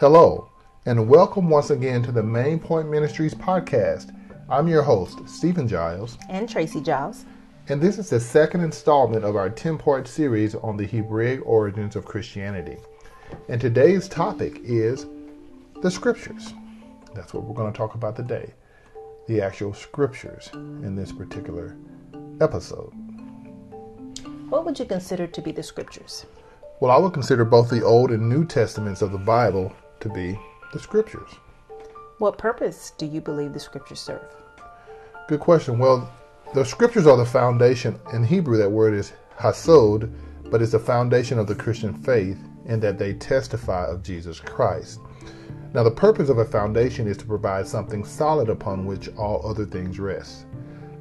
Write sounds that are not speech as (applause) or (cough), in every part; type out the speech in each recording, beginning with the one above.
Hello, and welcome once again to the Main Point Ministries podcast. I'm your host, Stephen Giles, and Tracy Giles, and this is the second installment of our 10 part series on the Hebraic origins of Christianity. And today's topic is the scriptures. That's what we're going to talk about today the actual scriptures in this particular episode. What would you consider to be the scriptures? Well, I would consider both the Old and New Testaments of the Bible to be the scriptures. What purpose do you believe the scriptures serve? Good question. Well, the scriptures are the foundation. In Hebrew, that word is hasod, but it's the foundation of the Christian faith in that they testify of Jesus Christ. Now, the purpose of a foundation is to provide something solid upon which all other things rest.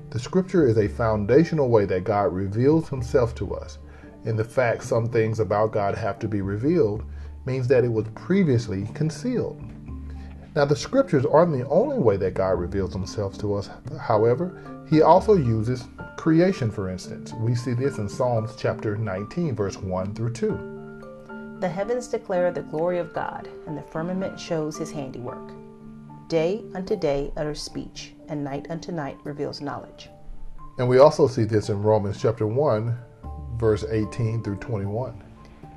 The scripture is a foundational way that God reveals himself to us. And the fact some things about God have to be revealed means that it was previously concealed. Now, the scriptures aren't the only way that God reveals himself to us. However, he also uses creation, for instance. We see this in Psalms chapter 19, verse 1 through 2. The heavens declare the glory of God, and the firmament shows his handiwork. Day unto day utters speech, and night unto night reveals knowledge. And we also see this in Romans chapter 1, verse 18 through 21.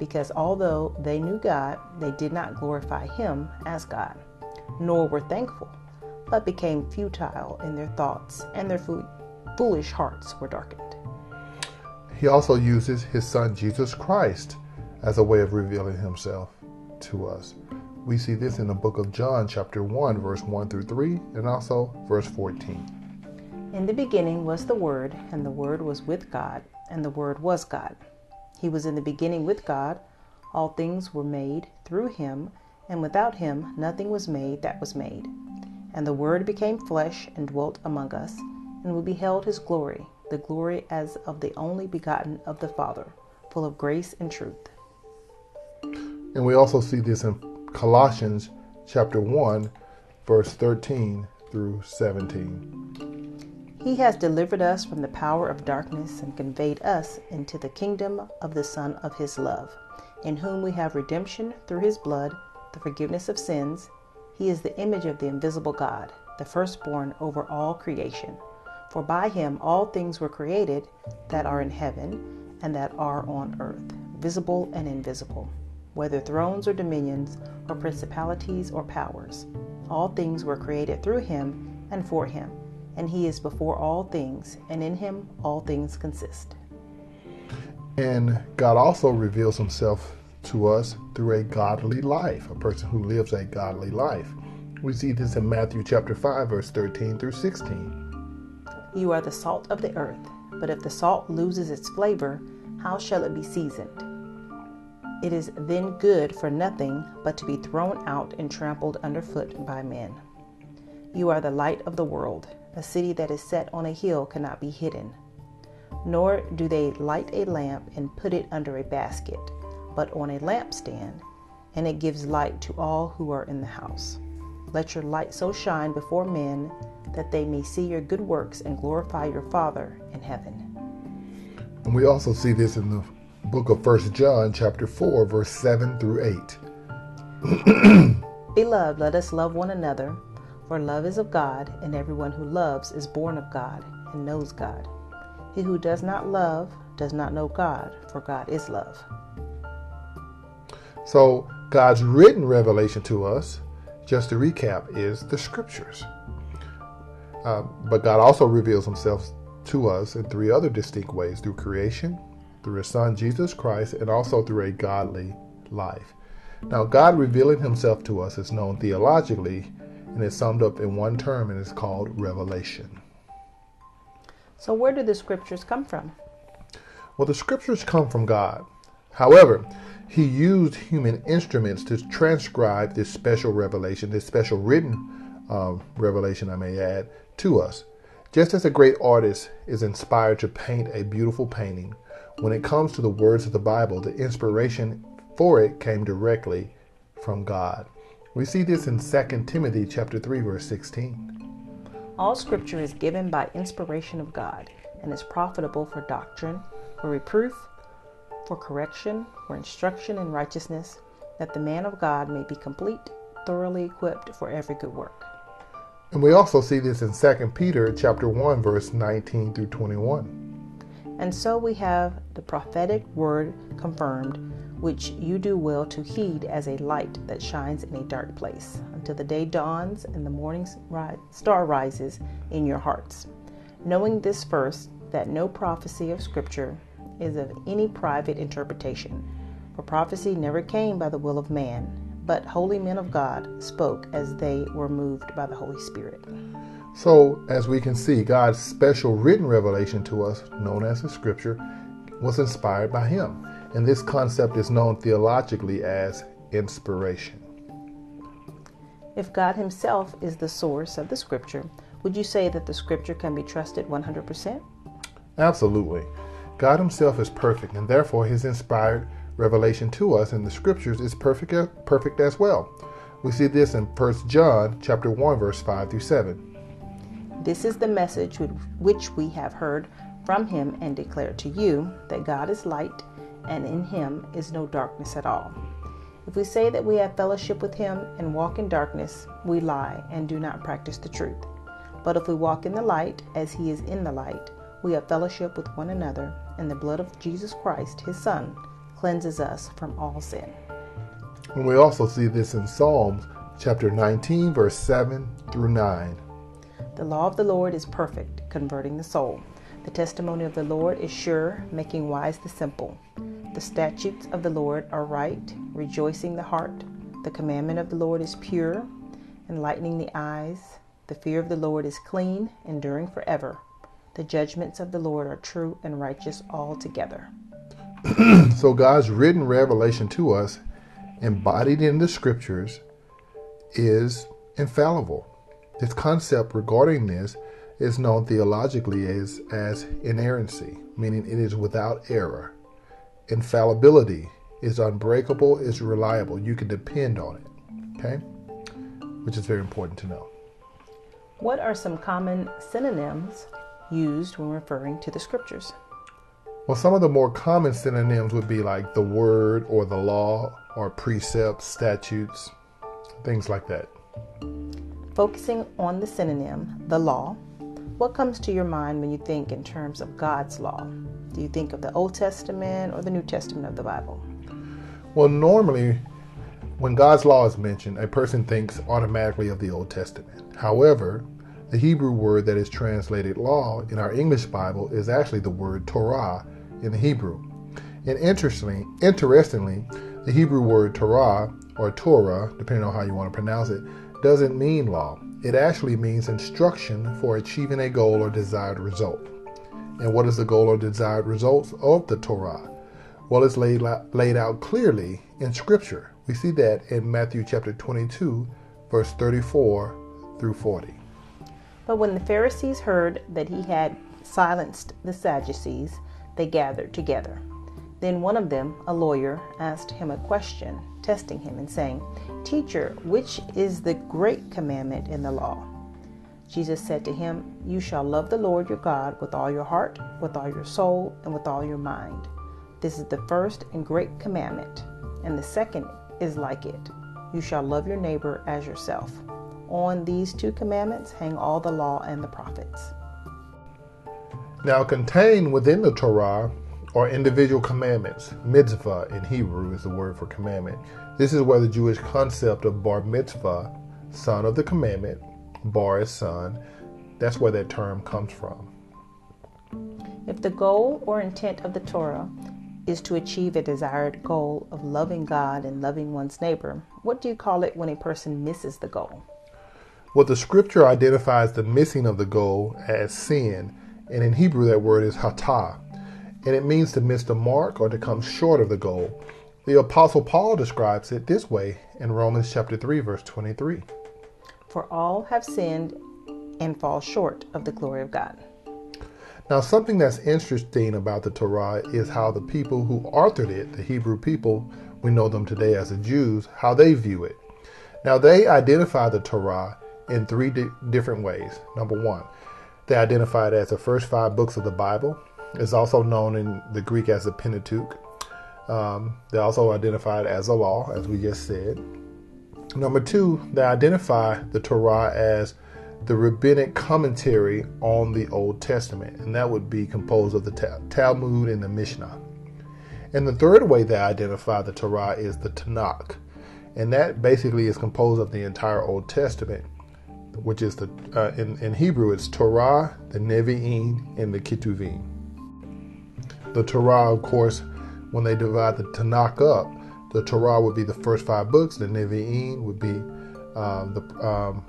because although they knew God, they did not glorify him as God, nor were thankful, but became futile in their thoughts, and their foolish hearts were darkened. He also uses his son Jesus Christ as a way of revealing himself to us. We see this in the book of John, chapter 1, verse 1 through 3, and also verse 14. In the beginning was the Word, and the Word was with God, and the Word was God. He was in the beginning with God. All things were made through him, and without him nothing was made that was made. And the Word became flesh and dwelt among us, and we beheld his glory, the glory as of the only begotten of the Father, full of grace and truth. And we also see this in Colossians chapter 1, verse 13 through 17. He has delivered us from the power of darkness and conveyed us into the kingdom of the Son of his love, in whom we have redemption through his blood, the forgiveness of sins. He is the image of the invisible God, the firstborn over all creation. For by him all things were created that are in heaven and that are on earth, visible and invisible whether thrones or dominions, or principalities or powers. All things were created through him and for him, and he is before all things, and in him all things consist. And God also reveals himself to us through a godly life, a person who lives a godly life. We see this in Matthew chapter 5 verse 13 through 16. You are the salt of the earth, but if the salt loses its flavor, how shall it be seasoned? It is then good for nothing but to be thrown out and trampled underfoot by men. You are the light of the world. A city that is set on a hill cannot be hidden. Nor do they light a lamp and put it under a basket, but on a lampstand, and it gives light to all who are in the house. Let your light so shine before men that they may see your good works and glorify your Father in heaven. And we also see this in the book of First John, chapter 4, verse 7 through 8. (clears throat) Beloved, let us love one another, for love is of God, and everyone who loves is born of God and knows God. He who does not love does not know God, for God is love. So, God's written revelation to us, just to recap, is the scriptures. Uh, but God also reveals himself to us in three other distinct ways through creation, through his son Jesus Christ and also through a godly life. Now, God revealing himself to us is known theologically and it's summed up in one term and it's called revelation. So, where do the scriptures come from? Well, the scriptures come from God. However, he used human instruments to transcribe this special revelation, this special written uh, revelation, I may add, to us. Just as a great artist is inspired to paint a beautiful painting, when it comes to the words of the Bible, the inspiration for it came directly from God. We see this in 2 Timothy chapter 3 verse 16. All scripture is given by inspiration of God and is profitable for doctrine, for reproof, for correction, for instruction in righteousness, that the man of God may be complete, thoroughly equipped for every good work. And we also see this in 2 Peter chapter 1 verse 19 through 21. And so we have the prophetic word confirmed, which you do well to heed as a light that shines in a dark place, until the day dawns and the morning star rises in your hearts. Knowing this first, that no prophecy of Scripture is of any private interpretation, for prophecy never came by the will of man, but holy men of God spoke as they were moved by the Holy Spirit. So, as we can see, God's special written revelation to us, known as the Scripture, was inspired by Him. And this concept is known theologically as inspiration. If God Himself is the source of the Scripture, would you say that the Scripture can be trusted 100%? Absolutely. God Himself is perfect, and therefore His inspired revelation to us in the Scriptures is perfect, perfect as well. We see this in 1 John chapter 1, verse 5 through 7. This is the message which we have heard from him and declare to you that God is light, and in him is no darkness at all. If we say that we have fellowship with him and walk in darkness, we lie and do not practice the truth. But if we walk in the light, as he is in the light, we have fellowship with one another, and the blood of Jesus Christ, his Son, cleanses us from all sin. And we also see this in Psalms chapter 19, verse 7 through 9. The law of the Lord is perfect, converting the soul. The testimony of the Lord is sure, making wise the simple. The statutes of the Lord are right, rejoicing the heart. The commandment of the Lord is pure, enlightening the eyes. The fear of the Lord is clean, enduring forever. The judgments of the Lord are true and righteous altogether. (clears throat) so, God's written revelation to us, embodied in the scriptures, is infallible. This concept regarding this is known theologically as, as inerrancy, meaning it is without error. Infallibility is unbreakable, is reliable. You can depend on it. Okay? Which is very important to know. What are some common synonyms used when referring to the scriptures? Well, some of the more common synonyms would be like the word or the law or precepts, statutes, things like that. Focusing on the synonym, the law, what comes to your mind when you think in terms of God's law? Do you think of the Old Testament or the New Testament of the Bible? Well, normally, when God's law is mentioned, a person thinks automatically of the Old Testament. However, the Hebrew word that is translated law in our English Bible is actually the word Torah in the Hebrew. And interestingly, interestingly, the Hebrew word Torah or Torah, depending on how you want to pronounce it, doesn't mean law. It actually means instruction for achieving a goal or desired result. And what is the goal or desired results of the Torah? Well, it's laid laid out clearly in Scripture. We see that in Matthew chapter 22, verse 34 through 40. But when the Pharisees heard that he had silenced the Sadducees, they gathered together. Then one of them, a lawyer, asked him a question, testing him and saying, Teacher, which is the great commandment in the law? Jesus said to him, You shall love the Lord your God with all your heart, with all your soul, and with all your mind. This is the first and great commandment, and the second is like it. You shall love your neighbor as yourself. On these two commandments hang all the law and the prophets. Now, contained within the Torah are individual commandments. Mitzvah in Hebrew is the word for commandment. This is where the Jewish concept of bar mitzvah, son of the commandment, bar is son, that's where that term comes from. If the goal or intent of the Torah is to achieve a desired goal of loving God and loving one's neighbor, what do you call it when a person misses the goal? Well, the scripture identifies the missing of the goal as sin, and in Hebrew that word is hatah. and it means to miss the mark or to come short of the goal. The apostle Paul describes it this way in Romans chapter 3 verse 23. For all have sinned and fall short of the glory of God. Now, something that's interesting about the Torah is how the people who authored it, the Hebrew people, we know them today as the Jews, how they view it. Now, they identify the Torah in three di- different ways. Number one, they identify it as the first five books of the Bible. It's also known in the Greek as the Pentateuch. Um, they also identify it as a law, as we just said. Number two, they identify the Torah as the rabbinic commentary on the Old Testament, and that would be composed of the Talmud and the Mishnah. And the third way they identify the Torah is the Tanakh, and that basically is composed of the entire Old Testament, which is the uh, in, in Hebrew it's Torah, the Nevi'im, and the Ketuvim. The Torah, of course, when they divide the Tanakh up, the Torah would be the first five books, the Nevi'im would be um, the um,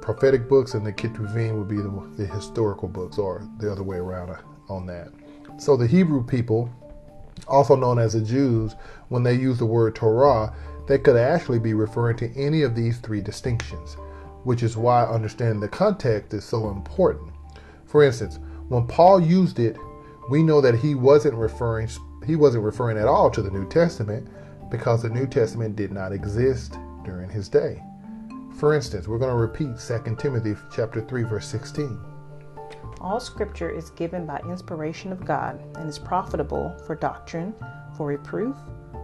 prophetic books, and the Ketuvim would be the, the historical books, or the other way around on that. So the Hebrew people, also known as the Jews, when they use the word Torah, they could actually be referring to any of these three distinctions, which is why understanding the context is so important. For instance, when Paul used it, we know that he wasn't referring he wasn't referring at all to the New Testament because the New Testament did not exist during his day. For instance, we're going to repeat 2 Timothy chapter 3 verse 16. All scripture is given by inspiration of God and is profitable for doctrine, for reproof,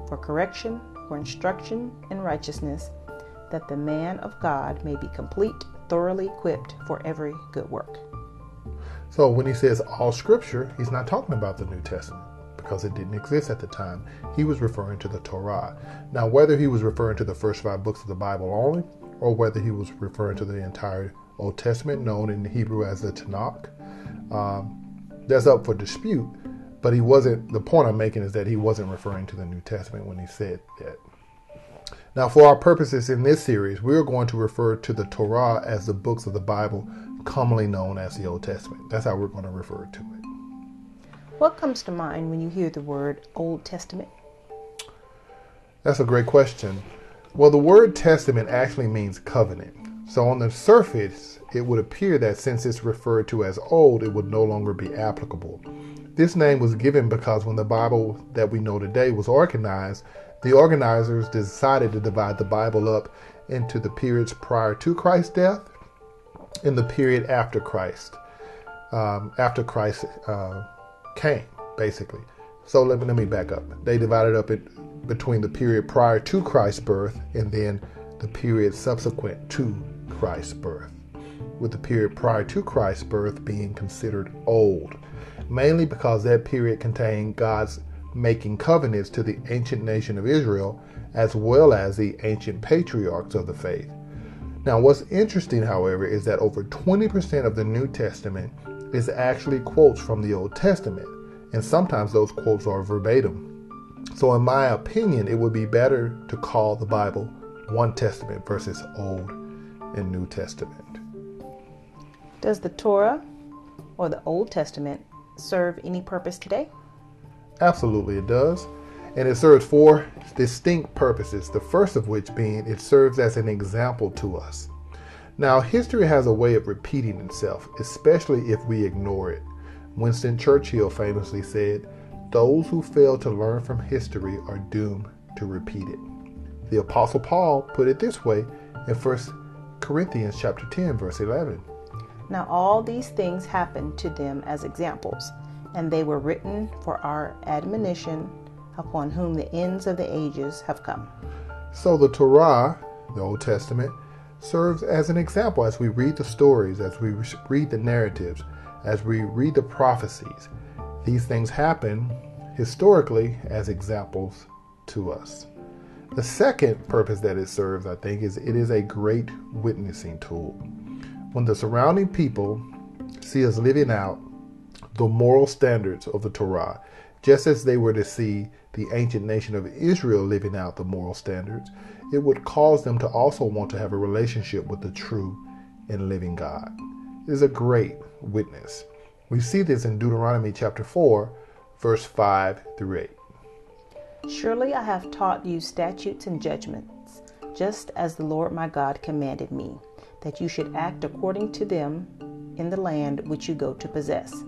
for correction, for instruction in righteousness, that the man of God may be complete, thoroughly equipped for every good work. So when he says all scripture, he's not talking about the New Testament because it didn't exist at the time. He was referring to the Torah. Now, whether he was referring to the first five books of the Bible only, or whether he was referring to the entire Old Testament, known in Hebrew as the Tanakh, um, that's up for dispute. But he wasn't. The point I'm making is that he wasn't referring to the New Testament when he said that. Now, for our purposes in this series, we are going to refer to the Torah as the books of the Bible commonly known as the Old Testament. That's how we're going to refer to it. What comes to mind when you hear the word Old Testament? That's a great question. Well, the word testament actually means covenant. So on the surface, it would appear that since it's referred to as old, it would no longer be applicable. This name was given because when the Bible that we know today was organized, the organizers decided to divide the Bible up into the periods prior to Christ's death and the period after Christ, um, after Christ uh, came, basically. So let me, let me back up. They divided up it between the period prior to Christ's birth and then the period subsequent to Christ's birth, with the period prior to Christ's birth being considered old, mainly because that period contained God's making covenants to the ancient nation of Israel as well as the ancient patriarchs of the faith. Now, what's interesting, however, is that over 20% of the New Testament is actually quotes from the Old Testament, and sometimes those quotes are verbatim. So, in my opinion, it would be better to call the Bible one Testament versus Old and New Testament. Does the Torah or the Old Testament serve any purpose today? Absolutely, it does. And it serves four distinct purposes. The first of which being it serves as an example to us. Now, history has a way of repeating itself, especially if we ignore it. Winston Churchill famously said, those who fail to learn from history are doomed to repeat it. The apostle Paul put it this way in 1 Corinthians chapter 10 verse 11. Now all these things happened to them as examples, and they were written for our admonition upon whom the ends of the ages have come. So the Torah, the Old Testament, serves as an example as we read the stories, as we read the narratives, as we read the prophecies, these things happen historically as examples to us. The second purpose that it serves, I think, is it is a great witnessing tool. When the surrounding people see us living out the moral standards of the Torah, just as they were to see the ancient nation of Israel living out the moral standards, it would cause them to also want to have a relationship with the true and living God. It is a great witness. We see this in Deuteronomy chapter 4, verse 5 through 8. Surely I have taught you statutes and judgments, just as the Lord my God commanded me, that you should act according to them in the land which you go to possess.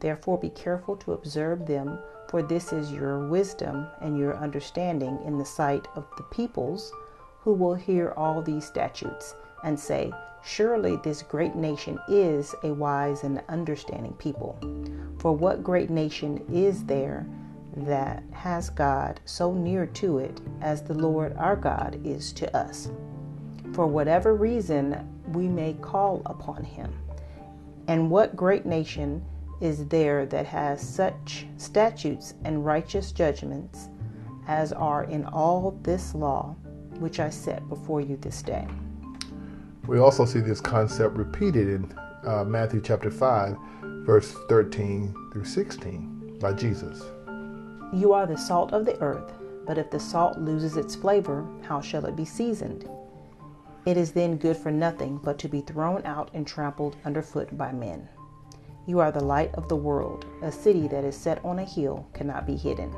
Therefore be careful to observe them, for this is your wisdom and your understanding in the sight of the peoples who will hear all these statutes and say, Surely this great nation is a wise and understanding people. For what great nation is there that has God so near to it as the Lord our God is to us? For whatever reason we may call upon him. And what great nation is there that has such statutes and righteous judgments as are in all this law which I set before you this day? We also see this concept repeated in uh, Matthew chapter 5, verse 13 through 16 by Jesus. You are the salt of the earth, but if the salt loses its flavor, how shall it be seasoned? It is then good for nothing but to be thrown out and trampled underfoot by men. You are the light of the world. A city that is set on a hill cannot be hidden.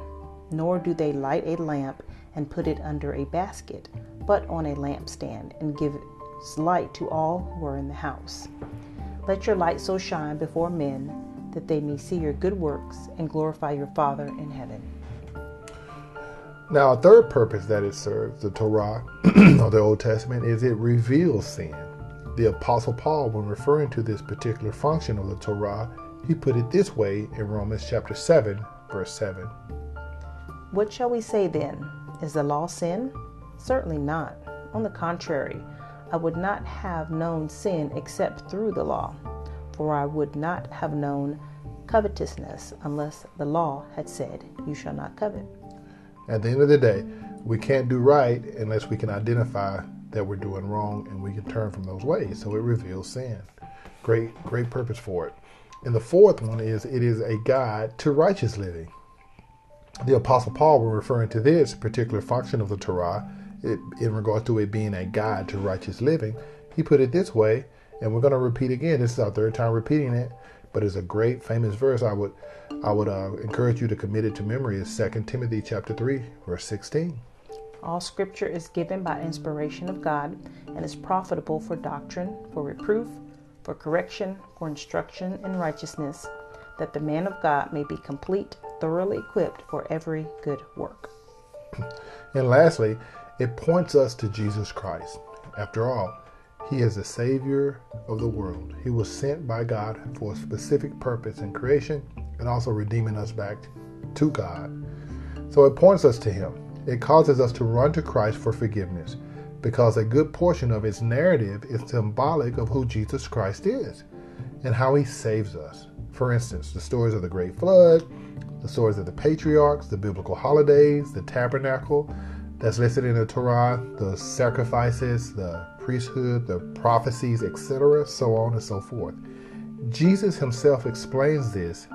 Nor do they light a lamp and put it under a basket, but on a lampstand, and give light to all who are in the house. Let your light so shine before men that they may see your good works and glorify your Father in heaven. Now, a third purpose that it serves, the Torah (clears throat) or the Old Testament, is it reveals sin. The Apostle Paul, when referring to this particular function of the Torah, he put it this way in Romans chapter 7, verse 7. What shall we say then? Is the law sin? Certainly not. On the contrary, I would not have known sin except through the law, for I would not have known covetousness unless the law had said, You shall not covet. At the end of the day, we can't do right unless we can identify that we're doing wrong and we can turn from those ways. So it reveals sin. Great, great purpose for it. And the fourth one is it is a guide to righteous living. The Apostle Paul, when referring to this particular function of the Torah, it, in regard to it being a guide to righteous living, he put it this way, and we're going to repeat again. This is our third time repeating it, but it's a great famous verse. I would, I would uh, encourage you to commit it to memory. Is Second Timothy chapter three, verse sixteen. All scripture is given by inspiration of God and is profitable for doctrine, for reproof, for correction, for instruction in righteousness, that the man of God may be complete, thoroughly equipped for every good work. (clears throat) And lastly, it points us to Jesus Christ. After all, he is the Savior of the world. He was sent by God for a specific purpose in creation and also redeeming us back to God. So it points us to Him. It causes us to run to Christ for forgiveness because a good portion of its narrative is symbolic of who Jesus Christ is and how He saves us. For instance, the stories of the Great Flood, the stories of the patriarchs, the biblical holidays, the tabernacle, that's listed in the Torah, the sacrifices, the priesthood, the prophecies, etc., so on and so forth. Jesus himself explains this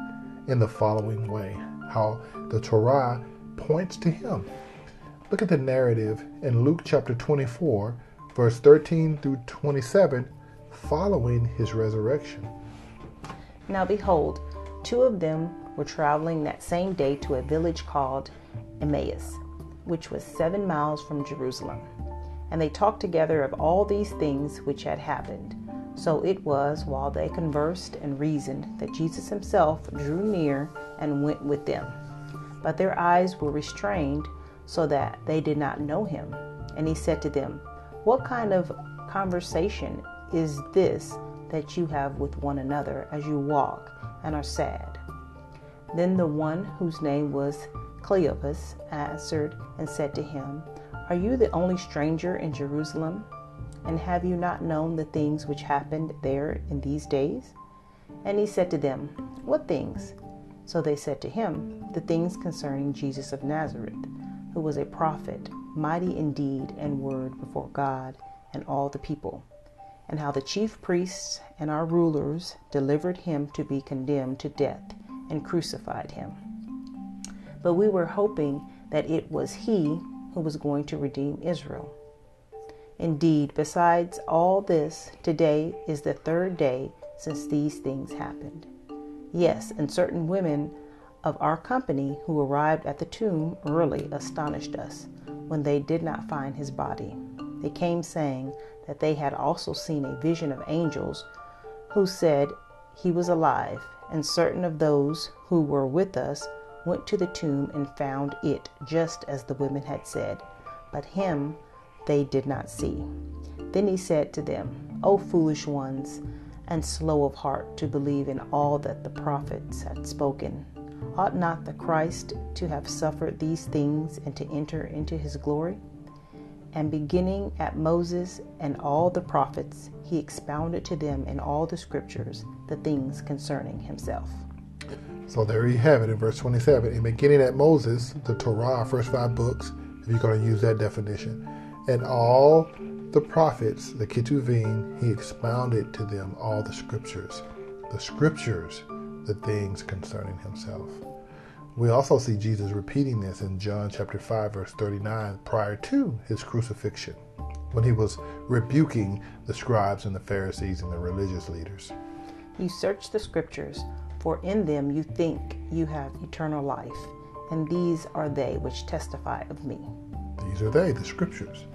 in the following way how the Torah points to him. Look at the narrative in Luke chapter 24, verse 13 through 27, following his resurrection. Now behold, two of them were traveling that same day to a village called Emmaus which was seven miles from Jerusalem. And they talked together of all these things which had happened. So it was while they conversed and reasoned that Jesus himself drew near and went with them. But their eyes were restrained so that they did not know him. And he said to them, What kind of conversation is this that you have with one another as you walk and are sad? Then the one whose name was Cleopas answered and said to him, Are you the only stranger in Jerusalem? And have you not known the things which happened there in these days? And he said to them, What things? So they said to him, The things concerning Jesus of Nazareth, who was a prophet, mighty in deed and word before God and all the people, and how the chief priests and our rulers delivered him to be condemned to death and crucified him but we were hoping that it was He who was going to redeem Israel. Indeed, besides all this, today is the third day since these things happened. Yes, and certain women of our company who arrived at the tomb early astonished us when they did not find his body. They came saying that they had also seen a vision of angels who said he was alive, and certain of those who were with us went to the tomb and found it just as the women had said, but him they did not see. Then he said to them, O foolish ones, and slow of heart to believe in all that the prophets had spoken. Ought not the Christ to have suffered these things and to enter into his glory? And beginning at Moses and all the prophets, he expounded to them in all the scriptures the things concerning himself. So there you have it in verse 27. In beginning at Moses, the Torah, first five books, if you're going to use that definition, and all the prophets, the Ketuvim, he expounded to them all the scriptures. The scriptures, the things concerning himself. We also see Jesus repeating this in John chapter 5 verse 39 prior to his crucifixion when he was rebuking the scribes and the Pharisees and the religious leaders. You search the scriptures, for in them you think you have eternal life, and these are they which testify of me. These are they, the scriptures.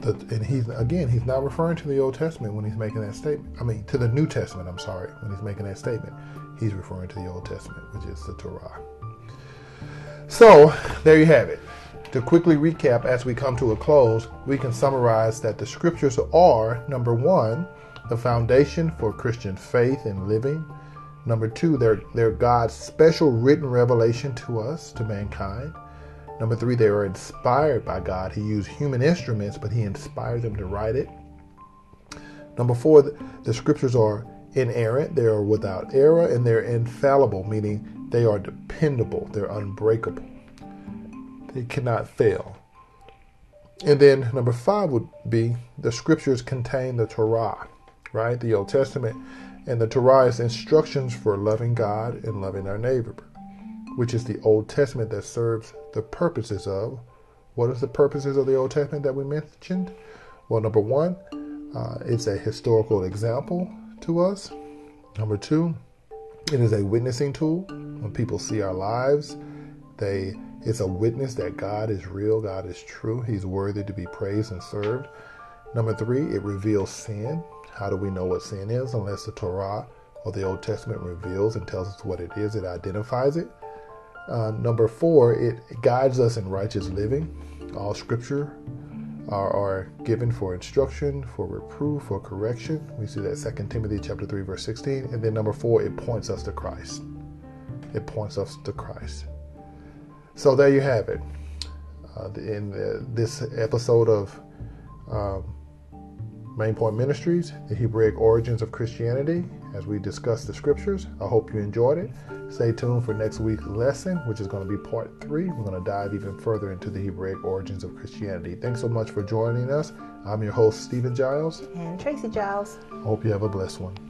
The, and he's again, he's not referring to the Old Testament when he's making that statement. I mean, to the New Testament. I'm sorry, when he's making that statement, he's referring to the Old Testament, which is the Torah. So there you have it. To quickly recap, as we come to a close, we can summarize that the Scriptures are number one, the foundation for Christian faith and living. Number two, they're, they're God's special written revelation to us, to mankind. Number three, they are inspired by God. He used human instruments, but He inspired them to write it. Number four, the scriptures are inerrant, they are without error, and they're infallible, meaning they are dependable, they're unbreakable, they cannot fail. And then number five would be the scriptures contain the Torah, right? The Old Testament. And the Torah is instructions for loving God and loving our neighbor which is the Old Testament that serves the purposes of. What is the purposes of the Old Testament that we mentioned? Well, number one, uh, it's a historical example to us. Number two, it is a witnessing tool. When people see our lives, they it's a witness that God is real, God is true, He's worthy to be praised and served. Number three, it reveals sin. How do we know what sin is unless the Torah or the Old Testament reveals and tells us what it is? It identifies it. Uh, number four, it guides us in righteous living. All scripture are, are, given for instruction, for reproof, for correction. We see that 2 Timothy chapter 3, verse 16. And then number four, it points us to Christ. It points us to Christ. So there you have it. Uh, in the, this episode of um, Main Point Ministries, the Hebraic origins of Christianity, as we discuss the scriptures. I hope you enjoyed it. Stay tuned for next week's lesson, which is going to be part three. We're going to dive even further into the Hebraic origins of Christianity. Thanks so much for joining us. I'm your host, Stephen Giles. And Tracy Giles. I Hope you have a blessed one.